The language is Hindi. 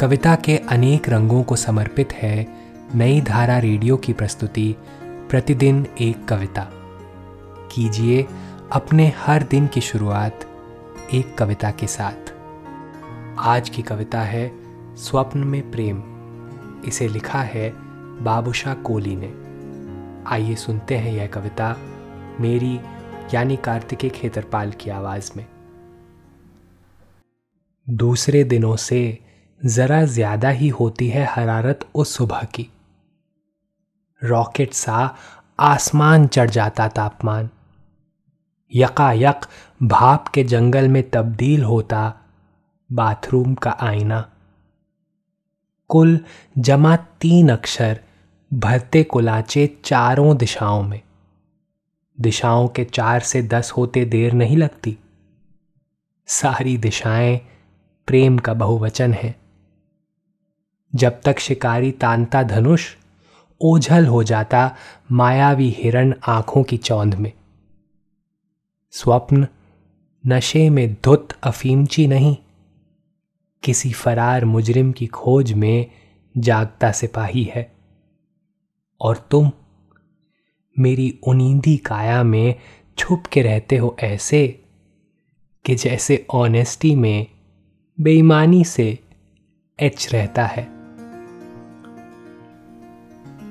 कविता के अनेक रंगों को समर्पित है नई धारा रेडियो की प्रस्तुति, प्रतिदिन एक कविता। कीजिए अपने हर दिन की शुरुआत एक कविता के साथ। आज की कविता है स्वप्न में प्रेम। इसे लिखा है बाबूशाह कोली ने। आइए सुनते हैं यह कविता मेरी, यानी कार्तिकेय खेतरपाल की आवाज़ में। दूसरे दिनों से जरा ज़्यादा ही होती है हरारत उस सुबह की। रॉकेट सा आसमान चढ़ जाता तापमान। यकायक भाप के जंगल में तब्दील होता बाथरूम का आईना। कुल जमा तीन अक्षर भरते कुलाचे चारों दिशाओं में। दिशाओं के चार से दस होते देर नहीं लगती। सारी दिशाएँ प्रेम का बहुवचन है। जब तक शिकारी तानता धनुष ओझल हो जाता मायावी हिरण आँखों की चौंध में। स्वप्न नशे में धुत अफीमची नहीं, किसी फरार मुजरिम की खोज में जागता सिपाही है। और तुम मेरी उनींदी काया में छुप के रहते हो ऐसे कि जैसे ऑनेस्टी में बेईमानी से एच रहता है।